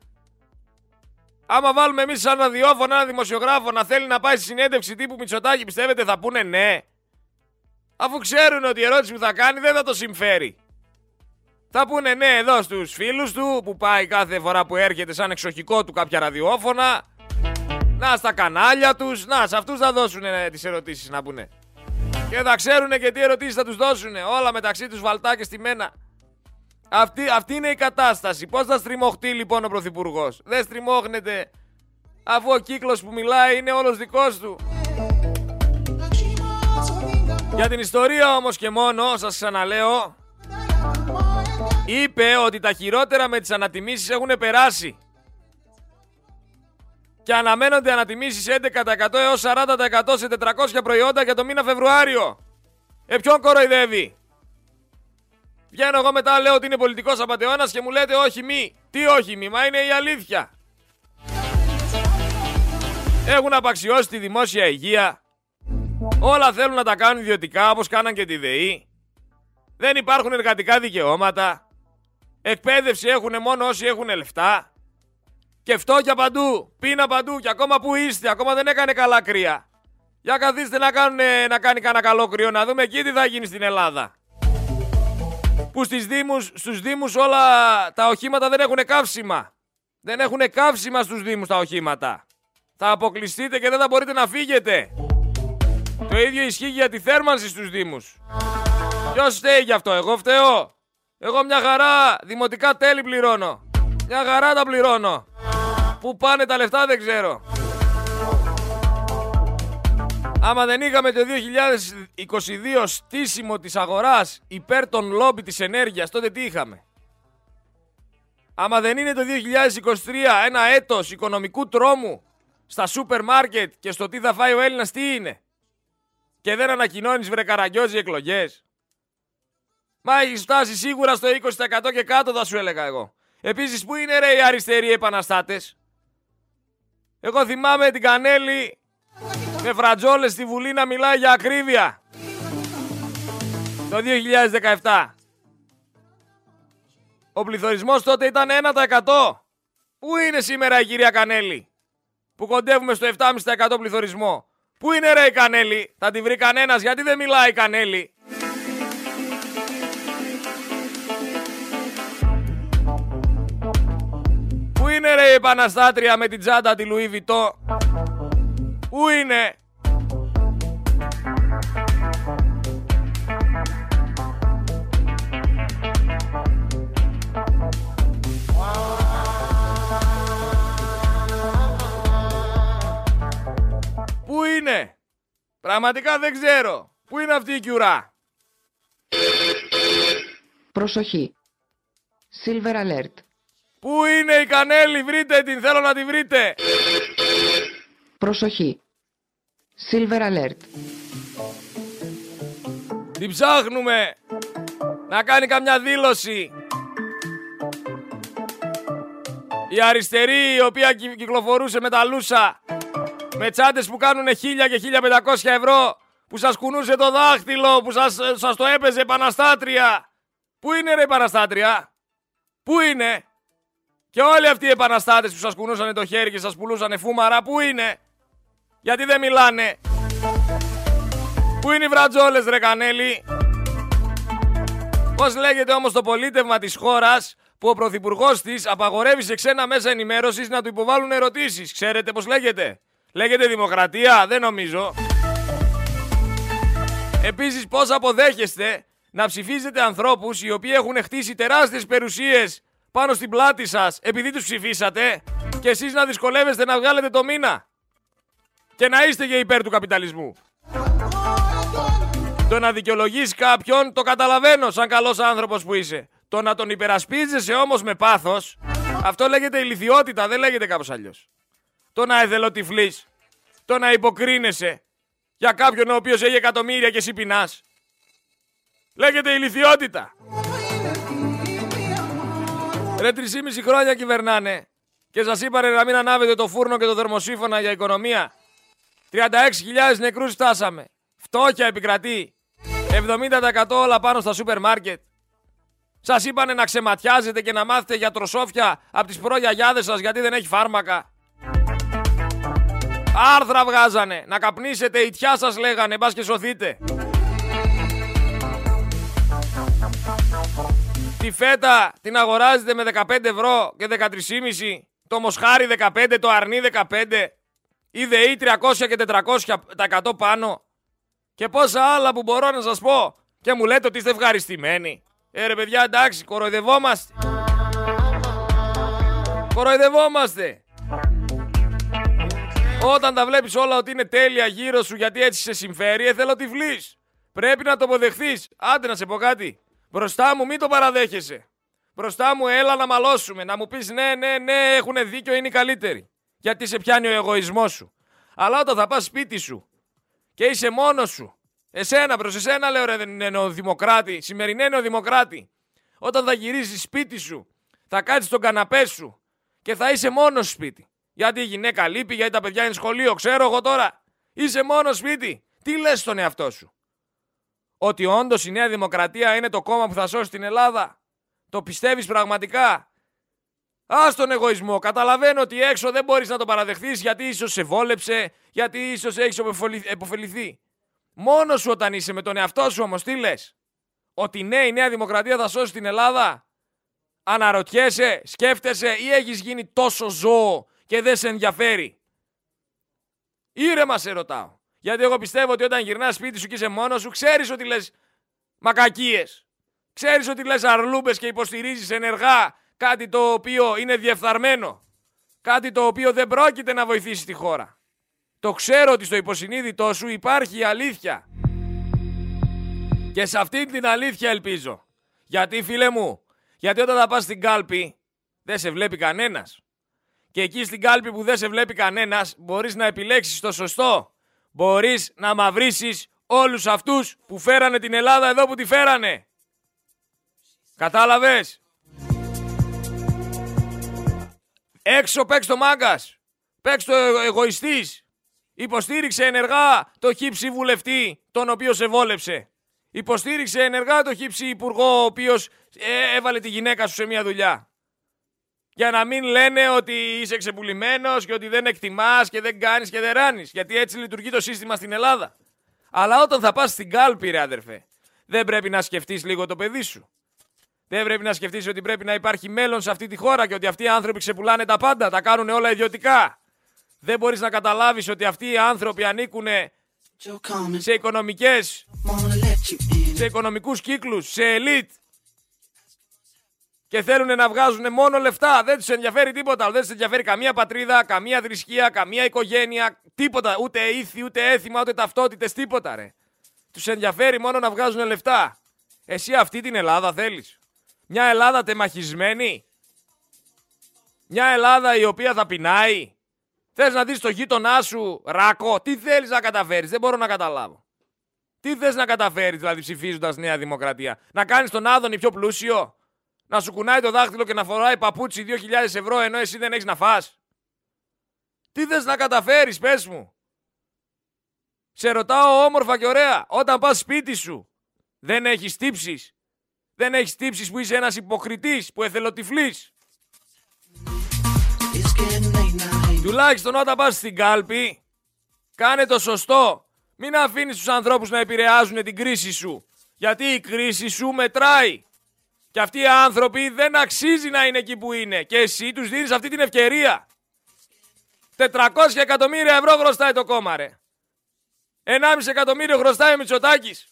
Άμα βάλουμε εμείς σαν ραδιόφωνο ένα δημοσιογράφο να θέλει να πάει στη συνέντευξη τύπου Μητσοτάκη, πιστεύετε θα πούνε ναι; Αφού ξέρουν ότι η ερώτηση που θα κάνει δεν θα το συμφέρει. Θα πούνε ναι εδώ στους φίλους του που πάει κάθε φορά που έρχεται σαν εξοχικό του κάποια ραδιόφωνα. Να στα κανάλια τους, να σε αυτούς θα δώσουν τις ερωτήσεις να πούνε. Και θα ξέρουν και τι ερωτήσεις θα τους δώσουν. Όλα μεταξύ τους βαλτά και στημένα. Αυτή, αυτή είναι η κατάσταση. Πώς θα στριμωχτεί λοιπόν ο Πρωθυπουργός; Δεν στριμώχνεται αφού ο κύκλος που μιλάει είναι όλος δικός του. Για την ιστορία όμως και μόνο, σας ξαναλέω, είπε ότι τα χειρότερα με τις ανατιμήσεις έχουν περάσει. Και αναμένονται ανατιμήσεις 11% έως 40% σε 400 προϊόντα για το μήνα Φεβρουάριο. Ε, ποιον κοροϊδεύει; Βγαίνω εγώ μετά, λέω ότι είναι πολιτικός απαταιώνας και μου λέτε όχι μη. Τι όχι μη, μα είναι η αλήθεια. Έχουν απαξιώσει τη δημόσια υγεία. Όλα θέλουν να τα κάνουν ιδιωτικά όπως κάναν και τη ΔΕΗ. Δεν υπάρχουν εργατικά δικαιώματα. Εκπαίδευση έχουν μόνο όσοι έχουν λεφτά. Και φτώχεια παντού. Πείνα παντού. Και ακόμα που είστε. Ακόμα δεν έκανε καλά κρύα. Για καθίστε να, κάνουν, να κάνει κανένα καλό κρύο. Να δούμε εκεί τι θα γίνει στην Ελλάδα. Που στις δήμους, στους Δήμους όλα τα οχήματα δεν έχουν καύσιμα. Δεν έχουν καύσιμα στους Δήμους τα οχήματα. Θα αποκλειστείτε και δεν θα μπορείτε να φύγετε. Το ίδιο ισχύει για τη θέρμανση στους Δήμους. Ποιος φταίει γι' αυτό, εγώ φταίω; Εγώ μια χαρά δημοτικά τέλη πληρώνω. Μια χαρά τα πληρώνω. Πού πάνε τα λεφτά δεν ξέρω. Άμα δεν είχαμε το 2022 στήσιμο της αγοράς υπέρ των λόμπι της ενέργειας, τότε τι είχαμε; Άμα δεν είναι το 2023 ένα έτος οικονομικού τρόμου στα σούπερ μάρκετ και στο τι θα φάει ο Έλληνας, τι είναι; Και δεν ανακοινώνεις βρε καραγκιόζι εκλογές. Μα έχει φτάσει σίγουρα στο 20% και κάτω θα σου έλεγα εγώ. Επίσης πού είναι ρε οι αριστεροί επαναστάτες; Εγώ θυμάμαι την Κανέλη με φρατζόλες στη Βουλή να μιλάει για ακρίβεια. Το 2017. Ο πληθωρισμός τότε ήταν 1%. Πού είναι σήμερα η κυρία Κανέλη που κοντεύουμε στο 7,5% πληθωρισμό; Πού είναι ρε η Κανέλη, θα τη βρει κανένας, γιατί δεν μιλάει η Κανέλη; Είναι ρε η επαναστάτρια με την τσάντα τη Λουί Βιτό; Πού είναι; Πού είναι; Πραγματικά δεν ξέρω. Πού είναι αυτή η κιουρά; Προσοχή. Silver Alert. Πού είναι η Κανέλη, βρείτε την, θέλω να τη βρείτε. Προσοχή. Silver Alert. Την ψάχνουμε. Να κάνει καμιά δήλωση. Η αριστερή η οποία κυκλοφορούσε με τα λούσα. Με τσάντες που κάνουν 1000 και 1500 ευρώ. Που σας κουνούσε το δάχτυλο. Που σας, σας το έπαιζε επαναστάτρια. Πού είναι ρε επαναστάτρια. Πού είναι; Και όλοι αυτοί οι επαναστάτες που σας κουνούσαν το χέρι και σας πουλούσαν φούμαρα. Πού είναι; Γιατί δεν μιλάνε; Πού είναι οι βρατζόλες ρε Κανέλη; Πώς λέγεται όμως το πολίτευμα της χώρας που ο Πρωθυπουργός της απαγορεύει σε ξένα μέσα ενημέρωσης να του υποβάλουν ερωτήσεις; Ξέρετε πώς λέγεται; Λέγεται Δημοκρατία. Δεν νομίζω. Επίσης πώς αποδέχεστε να ψηφίζετε ανθρώπους οι οποίοι έχουν χτίσει τεράστιες περιουσίες πάνω στην πλάτη σας επειδή τους ψηφίσατε. Και εσείς να δυσκολεύεστε να βγάλετε το μήνα. Και να είστε και υπέρ του καπιταλισμού. Το να δικαιολογείς κάποιον το καταλαβαίνω σαν καλός άνθρωπος που είσαι. Το να τον υπερασπίζεσαι όμως με πάθος, αυτό λέγεται ηλικιότητα, δεν λέγεται κάπως αλλιώς. Το να εθελοτυφλείς, το να υποκρίνεσαι για κάποιον ο οποίος έχει εκατομμύρια και εσύ πεινάς. Λέγεται ηλικιότητα. Ρε 3,5 χρόνια κυβερνάνε και σας είπανε να μην ανάβετε το φούρνο και το θερμοσύφωνα για οικονομία. 36.000 νεκρούς φτάσαμε. Φτώχεια επικρατεί. 70% όλα πάνω στα σούπερ μάρκετ. Σας είπανε να ξεματιάζετε και να μάθετε για τροσόφια από τις προγιαγιάδες σας γιατί δεν έχει φάρμακα. Άρθρα βγάζανε. Να καπνίσετε, η τιά σας λέγανε, μπας και σωθείτε. Τη φέτα την αγοράζετε με 15 ευρώ και 13,5. Το μοσχάρι 15, το αρνί 15. Η ΔΕΗ 300 και 400 τα 100 πάνω. Και πόσα άλλα που μπορώ να σας πω. Και μου λέτε ότι είστε ευχαριστημένοι. Ε ρε παιδιά εντάξει, κοροϊδευόμαστε. Κοροϊδευόμαστε. Όταν τα βλέπεις όλα ότι είναι τέλεια γύρω σου γιατί έτσι σε συμφέρει, εθελοτυφλείς. Πρέπει να το αποδεχθείς. Άντε να σε πω κάτι. Μπροστά μου μην το παραδέχεσαι. Μπροστά μου έλα να μαλώσουμε. Να μου πεις ναι, ναι, ναι, έχουν δίκιο, είναι οι καλύτεροι. Γιατί σε πιάνει ο εγωισμός σου. Αλλά όταν θα πας σπίτι σου και είσαι μόνος σου. Εσένα προς εσένα λέω ρε νεοδημοκράτη, σημερινέ νεοδημοκράτη. Όταν θα γυρίσεις σπίτι σου, θα κάτσεις στον καναπέ σου και θα είσαι μόνος σπίτι. Γιατί η γυναίκα λείπει, γιατί τα παιδιά είναι σχολείο, ξέρω εγώ τώρα. Είσαι μόνος σπίτι. Τι λες στον εαυτό σου; Ότι όντως η Νέα Δημοκρατία είναι το κόμμα που θα σώσει την Ελλάδα. Το πιστεύεις πραγματικά; Α τον εγωισμό. Καταλαβαίνω ότι έξω δεν μπορείς να το παραδεχθείς γιατί ίσως σε βόλεψε, γιατί ίσως έχεις επωφεληθεί. Μόνος σου όταν είσαι με τον εαυτό σου όμως, τι λες; Ότι ναι, η Νέα Δημοκρατία θα σώσει την Ελλάδα; Αναρωτιέσαι, σκέφτεσαι ή έχεις γίνει τόσο ζώο και δεν σε ενδιαφέρει; Ήρεμα σε ρωτάω. Γιατί εγώ πιστεύω ότι όταν γυρνάς σπίτι σου και είσαι μόνος σου, ξέρεις ότι λες μακακίες. Ξέρεις ότι λες αρλούμπες και υποστηρίζεις ενεργά κάτι το οποίο είναι διεφθαρμένο. Κάτι το οποίο δεν πρόκειται να βοηθήσει τη χώρα. Το ξέρω ότι στο υποσυνείδητό σου υπάρχει η αλήθεια. Και σε αυτή την αλήθεια ελπίζω. Γιατί φίλε μου, γιατί όταν θα πας στην κάλπη δεν σε βλέπει κανένας. Και εκεί στην κάλπη που δεν σε βλέπει κανένας μπορείς να επιλέξεις το σωστό. Μπορείς να μαυρίσεις όλους αυτούς που φέρανε την Ελλάδα εδώ που τη φέρανε. Κατάλαβες; Έξω παίξ το μάγκας. Παίξ το εγωιστής. Υποστήριξε ενεργά το χύψη βουλευτή τον οποίο σε βόλεψε. Υποστήριξε ενεργά το χύψη υπουργό ο οποίος ε, έβαλε τη γυναίκα σου σε μια δουλειά. Για να μην λένε ότι είσαι ξεπουλημένος και ότι δεν εκτιμάς και δεν κάνεις και δεν ράνεις. Γιατί έτσι λειτουργεί το σύστημα στην Ελλάδα. Αλλά όταν θα πας στην κάλπη, ρε αδερφέ, δεν πρέπει να σκεφτείς λίγο το παιδί σου. Δεν πρέπει να σκεφτείς ότι πρέπει να υπάρχει μέλλον σε αυτή τη χώρα και ότι αυτοί οι άνθρωποι ξεπουλάνε τα πάντα, τα κάνουν όλα ιδιωτικά. Δεν μπορείς να καταλάβεις ότι αυτοί οι άνθρωποι ανήκουν σε οικονομικές, σε οικονομικούς κύκλους, σε ελίτ, και θέλουν να βγάζουν μόνο λεφτά. Δεν τους ενδιαφέρει τίποτα. Δεν τους ενδιαφέρει καμία πατρίδα, καμία θρησκεία, καμία οικογένεια, τίποτα. Ούτε ήθη, ούτε έθιμα, ούτε ταυτότητες, τίποτα ρε. Τους ενδιαφέρει μόνο να βγάζουν λεφτά. Εσύ αυτή την Ελλάδα θέλεις. Μια Ελλάδα τεμαχισμένη. Μια Ελλάδα η οποία θα πεινάει. Θες να δεις το γείτονά σου ράκο. Τι θέλεις να καταφέρεις; Δεν μπορώ να καταλάβω. Τι θες να καταφέρεις δηλαδή ψηφίζοντας Νέα Δημοκρατία; Να κάνεις τον Άδωνη πιο πλούσιο; Να σου κουνάει το δάχτυλο και να φοράει παπούτσι 2.000 ευρώ ενώ εσύ δεν έχεις να φας. Τι θες να καταφέρεις, πες μου. Σε ρωτάω όμορφα και ωραία, όταν πας σπίτι σου, δεν έχεις τύψεις. Δεν έχεις τύψεις που είσαι ένας υποκριτής, που εθελοτυφλείς. Τουλάχιστον όταν πας στην κάλπη, κάνε το σωστό. Μην αφήνεις τους ανθρώπους να επηρεάζουν την κρίση σου. Γιατί η κρίση σου μετράει. Και αυτοί οι άνθρωποι δεν αξίζει να είναι εκεί που είναι. Και εσύ τους δίνεις αυτή την ευκαιρία. 400 εκατομμύρια ευρώ χρωστάει το κόμμα, ρε. 1,5 εκατομμύριο χρωστάει ο Μητσοτάκης.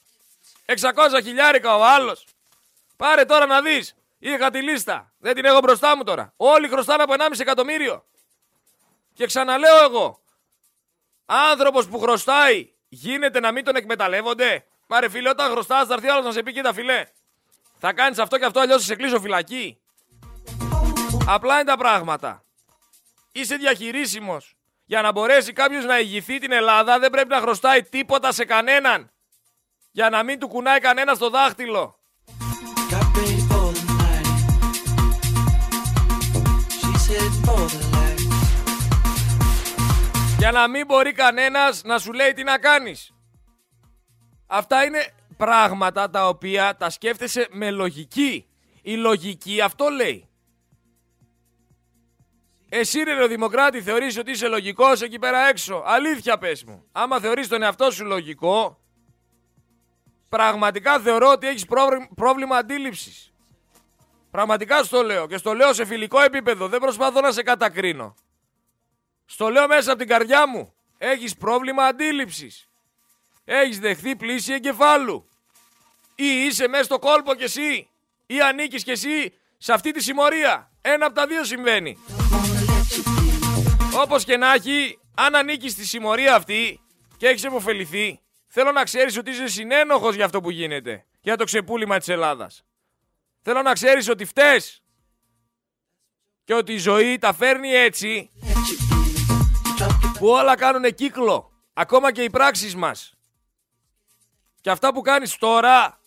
600 χιλιάρικα ο άλλος. Πάρε τώρα να δεις. Είχα τη λίστα. Δεν την έχω μπροστά μου τώρα. Όλοι χρωστάνε από 1,5 εκατομμύριο. Και ξαναλέω εγώ, άνθρωπος που χρωστάει γίνεται να μην τον εκμεταλλεύονται. Μα ρε φίλε, όταν χρωστάς θα έρθει άλλος να σε πει κοίτα φιλέ. Θα κάνεις αυτό και αυτό αλλιώς θα σε κλείσω φυλακή. Απλά είναι τα πράγματα. Είσαι διαχειρίσιμος. Για να μπορέσει κάποιος να ηγηθεί την Ελλάδα δεν πρέπει να χρωστάει τίποτα σε κανέναν. Για να μην του κουνάει κανένα στο δάχτυλο. Για να μην μπορεί κανένας να σου λέει τι να κάνεις. Αυτά είναι πράγματα τα οποία τα σκέφτεσαι με λογική. Η λογική αυτό λέει. Εσύ ρε Δημοκράτη θεωρείς ότι είσαι λογικός εκεί πέρα έξω. Αλήθεια πες μου. Άμα θεωρείς τον εαυτό σου λογικό, πραγματικά θεωρώ ότι έχεις πρόβλημα αντίληψης. Πραγματικά στο λέω και στο λέω σε φιλικό επίπεδο. Δεν προσπαθώ να σε κατακρίνω. Στο λέω μέσα από την καρδιά μου. Έχεις πρόβλημα αντίληψης. Έχεις δεχθεί πλήση εγκεφάλου. Ή είσαι μέσα στο κόλπο κι εσύ. Ή ανήκεις κι εσύ σε αυτή τη συμμορία. Ένα από τα δύο συμβαίνει. Όπως και να έχει, αν ανήκεις στη συμμορία αυτή και έχεις επωφεληθεί, θέλω να ξέρεις ότι είσαι συνένοχος για αυτό που γίνεται. Για το ξεπούλημα της Ελλάδας. Θέλω να ξέρεις ότι φταίς. Και ότι η ζωή τα φέρνει έτσι που όλα κάνουν κύκλο. Ακόμα και οι πράξεις μας. Και αυτά που κάνεις τώρα,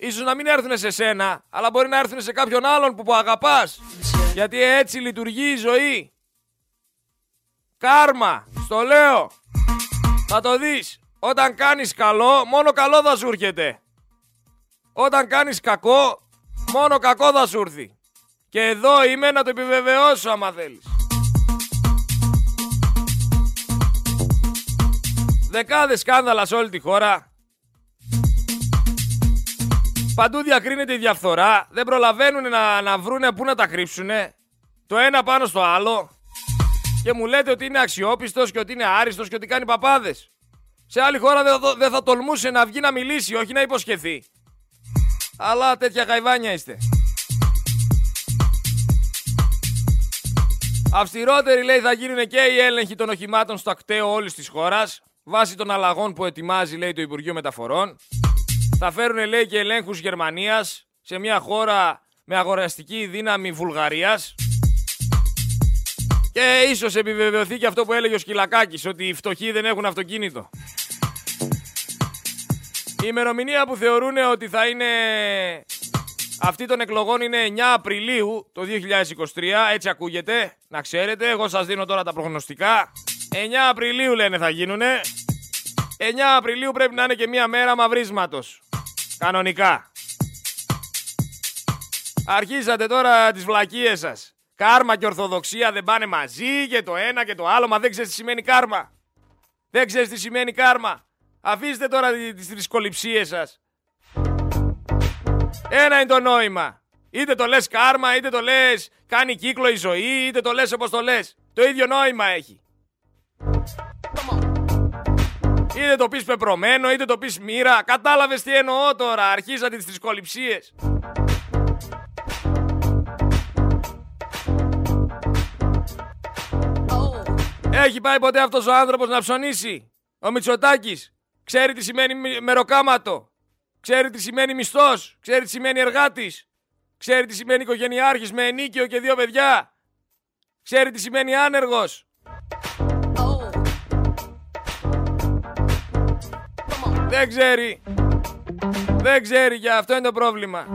ίσως να μην έρθουν σε σένα, αλλά μπορεί να έρθουν σε κάποιον άλλον που, που αγαπάς. Γιατί έτσι λειτουργεί η ζωή. Κάρμα, στο λέω. Θα το δεις. Όταν κάνεις καλό, μόνο καλό θα σου έρχεται. Όταν κάνεις κακό, μόνο κακό θα σου έρθει. Και εδώ είμαι να το επιβεβαιώσω άμα θέλεις. Δεκάδες σκάνδαλα σε όλη τη χώρα. Παντού διακρίνεται η διαφθορά. Δεν προλαβαίνουν να, να βρούνε πού να τα κρύψουνε. Το ένα πάνω στο άλλο. Και μου λέτε ότι είναι αξιόπιστος και ότι είναι άριστος και ότι κάνει παπάδες. Σε άλλη χώρα δεν θα, δεν θα τολμούσε να βγει να μιλήσει, όχι να υποσχεθεί. Αλλά τέτοια γαϊβάνια είστε. Αυστηρότεροι λέει θα γίνουν και οι έλεγχοι των οχημάτων στο ακτέο όλης της χώρας. Βάσει των αλλαγών που ετοιμάζει, λέει, το Υπουργείο Μεταφορών. Θα φέρουν, λέει, και ελέγχους Γερμανίας σε μια χώρα με αγοραστική δύναμη Βουλγαρίας. Και ίσως επιβεβαιωθεί και αυτό που έλεγε ο Σκυλακάκης, ότι οι φτωχοί δεν έχουν αυτοκίνητο. Η ημερομηνία που θεωρούν ότι θα είναι αυτή των εκλογών είναι 9 Απριλίου το 2023, έτσι ακούγεται, να ξέρετε, εγώ σας δίνω τώρα τα προγνωστικά. 9 Απριλίου λένε θα γίνουνε. 9 Απριλίου πρέπει να είναι και μία μέρα μαυρίσματος. Κανονικά. Αρχίσατε τώρα τις βλακίες σας. Κάρμα και ορθοδοξία δεν πάνε μαζί και το ένα και το άλλο, μα δεν ξέρεις τι σημαίνει κάρμα. Δεν ξέρεις τι σημαίνει κάρμα. Αφήστε τώρα τις δυσκοληψίες σας. Ένα είναι το νόημα. Είτε το λες κάρμα, είτε το λες κάνει κύκλο η ζωή, είτε το λες όπως το λες. Το ίδιο νόημα έχει. Είτε το πεις πεπρωμένο, είτε το πεις μοίρα. Κατάλαβες τι εννοώ τώρα. Αρχίσατε τις θρησκοληψίες. Έχει πάει ποτέ αυτός ο άνθρωπος να ψωνίσει; Ο Μητσοτάκης. Ξέρει τι σημαίνει μεροκάματο. Ξέρει τι σημαίνει μισθός. Ξέρει τι σημαίνει εργάτης. Ξέρει τι σημαίνει οικογενειάρχης με ενίκιο και δύο παιδιά. Ξέρει τι σημαίνει άνεργος. Δεν ξέρει. Δεν ξέρει και αυτό είναι το πρόβλημα.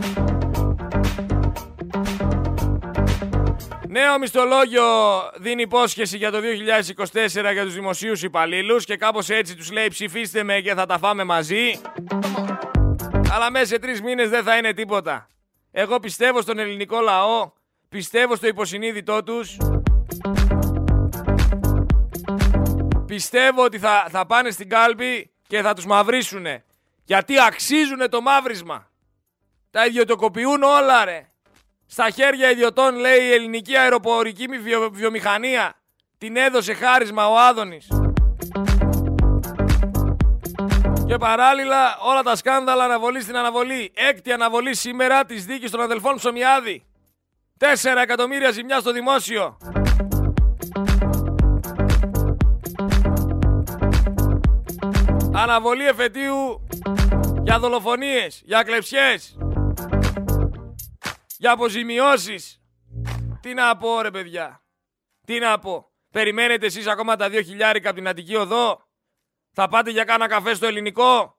Νέο μισθολόγιο δίνει υπόσχεση για το 2024 για τους δημοσίους υπαλλήλους και κάπως έτσι τους λέει ψηφίστε με και θα τα φάμε μαζί. Αλλά μέσα σε τρεις μήνες δεν θα είναι τίποτα. Εγώ πιστεύω στον ελληνικό λαό, πιστεύω στο υποσυνείδητό τους. Πιστεύω ότι θα, θα πάνε στην κάλπη και θα τους μαυρίσουνε. Γιατί αξίζουνε το μαύρισμα. Τα ιδιωτικοποιούν όλα ρε. Στα χέρια ιδιωτών λέει η ελληνική αεροπορική βιομηχανία. Την έδωσε χάρισμα ο Άδωνης. Και παράλληλα όλα τα σκάνδαλα αναβολή στην αναβολή. Έκτη αναβολή σήμερα της δίκης των αδελφών Ψωμιάδη. 4 εκατομμύρια ζημιά στο δημόσιο. Αναβολή εφετείου για δολοφονίες, για κλεψιές, για αποζημιώσεις. Τι να πω ρε παιδιά. Τι να πω. Περιμένετε εσείς ακόμα τα δύο χιλιάρικα από την Αττική Οδό; Θα πάτε για κάνα καφέ στο ελληνικό;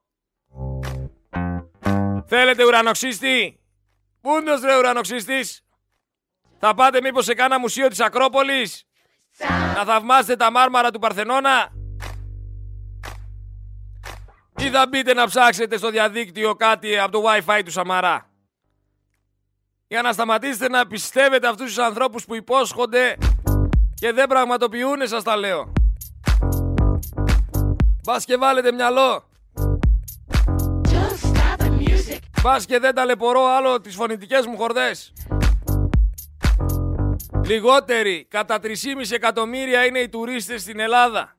Θέλετε ουρανοξύστη; Πούντος ρε ουρανοξύστης. Θα πάτε μήπως σε κάνα μουσείο της Ακρόπολης; Να θαυμάσετε τα μάρμαρα του Παρθενώνα; Ή θα μπείτε να ψάξετε στο διαδίκτυο κάτι από το Wi-Fi του Σαμαρά. Για να σταματήσετε να πιστεύετε αυτούς τους ανθρώπους που υπόσχονται και δεν πραγματοποιούν, σας τα λέω. Μπας και βάλετε μυαλό. Μπας και δεν ταλαιπωρώ άλλο τις φωνητικές μου χορδές. Λιγότεροι, κατά 3,5 εκατομμύρια είναι οι τουρίστες στην Ελλάδα.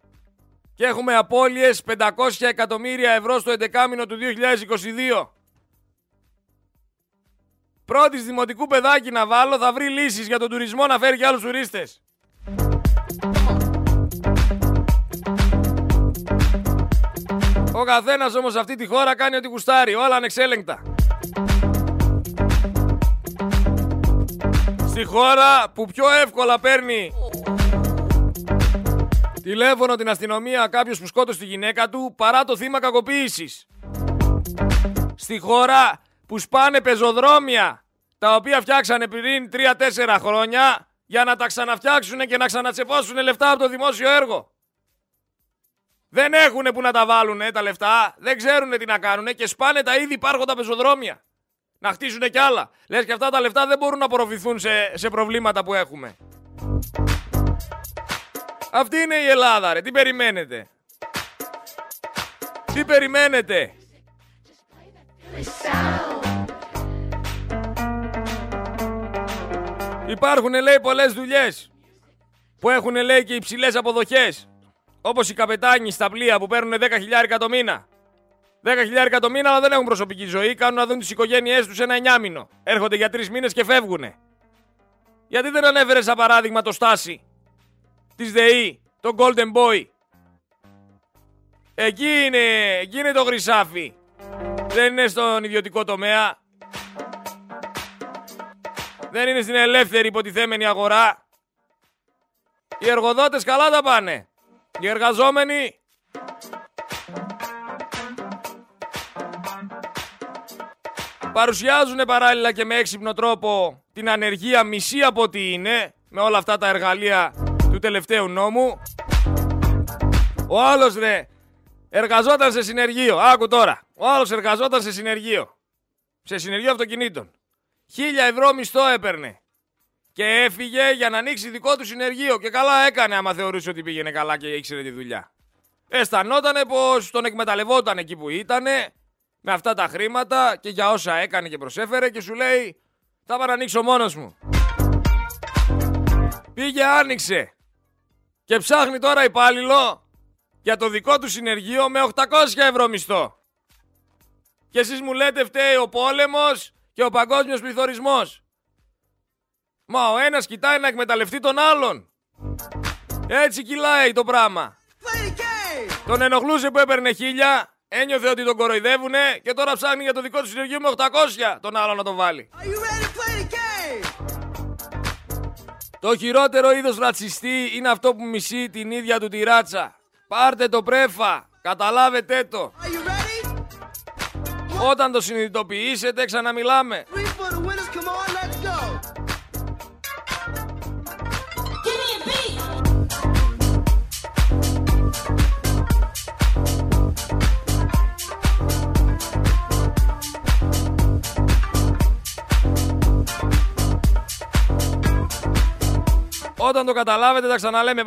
Και έχουμε απώλειες 500 εκατομμύρια ευρώ στο 11 του 2022. Πρώτης δημοτικού παιδάκι να βάλω θα βρει λύσεις για τον τουρισμό να φέρει και άλλους τουρίστες. Ο καθένας όμως σε αυτή τη χώρα κάνει ό,τι γουστάρει, όλα ανεξέλεγκτα. Στη χώρα που πιο εύκολα παίρνει τηλέφωνο την αστυνομία κάποιος που σκότωσε τη γυναίκα του παρά το θύμα κακοποίησης. Στη χώρα που σπάνε πεζοδρόμια τα οποία φτιάξανε πριν 3-4 χρόνια για να τα ξαναφτιάξουν και να ξανατσεπώσουν λεφτά από το δημόσιο έργο. Δεν έχουν που να τα βάλουν τα λεφτά, δεν ξέρουν τι να κάνουν και σπάνε τα ήδη υπάρχοντα πεζοδρόμια. Να χτίσουν κι άλλα. Λες και αυτά τα λεφτά δεν μπορούν να απορροφηθούν σε, σε προβλήματα που έχουμε. Αυτή είναι η Ελλάδα ρε, τι περιμένετε; Τι περιμένετε; Υπάρχουν λέει πολλές δουλειές που έχουν λέει και υψηλές αποδοχές. Όπως οι καπετάνοι στα πλοία που παίρνουν 10 χιλιάρικα το μήνα. 10 χιλιάρικα το μήνα αλλά δεν έχουν προσωπική ζωή, κάνουν να δουν τις οικογένειές τους ένα εννιάμινο. Έρχονται για τρεις μήνες και φεύγουν. Γιατί δεν ανέφερε σαν παράδειγμα το Στάση; Της ΔΕΗ, τον Golden Boy. Εκεί είναι, εκεί είναι το χρυσάφι. Δεν είναι στον ιδιωτικό τομέα. Δεν είναι στην ελεύθερη υποτιθέμενη αγορά. Οι εργοδότες καλά τα πάνε. Οι εργαζόμενοι παρουσιάζουν παράλληλα και με έξυπνο τρόπο την ανεργία μισή από ό,τι είναι με όλα αυτά τα εργαλεία του τελευταίου νόμου. Ο άλλος ρε εργαζόταν σε συνεργείο. Άκου τώρα. Ο άλλος εργαζόταν σε συνεργείο. Σε συνεργείο αυτοκινήτων. Χίλια ευρώ μισθό έπαιρνε. Και έφυγε για να ανοίξει δικό του συνεργείο. Και καλά έκανε άμα θεωρούσε ότι πήγαινε καλά και ήξερε τη δουλειά. Αισθανότανε πως τον εκμεταλλευόταν εκεί που ήτανε με αυτά τα χρήματα και για όσα έκανε και προσέφερε και σου λέει θα πάω να ανοίξω μόνος μου. Πήγε άνοιξε και ψάχνει τώρα υπάλληλο για το δικό του συνεργείο με 800 ευρώ μισθό. Και εσείς μου λέτε φταίει ο πόλεμος και ο παγκόσμιος πληθωρισμός. Μα ο ένας κοιτάει να εκμεταλλευτεί τον άλλον. Έτσι κυλάει το πράγμα. Τον ενοχλούσε που έπαιρνε χίλια, ένιωθε ότι τον κοροϊδεύουνε και τώρα ψάχνει για το δικό του συνεργείο με 800 τον άλλο να τον βάλει. Το χειρότερο είδος ρατσιστή είναι αυτό που μισεί την ίδια του τη ράτσα. Πάρτε το πρέφα, καταλάβετε το. Όταν το συνειδητοποιήσετε ξαναμιλάμε. Όταν το καταλάβετε τα ξαναλέμε.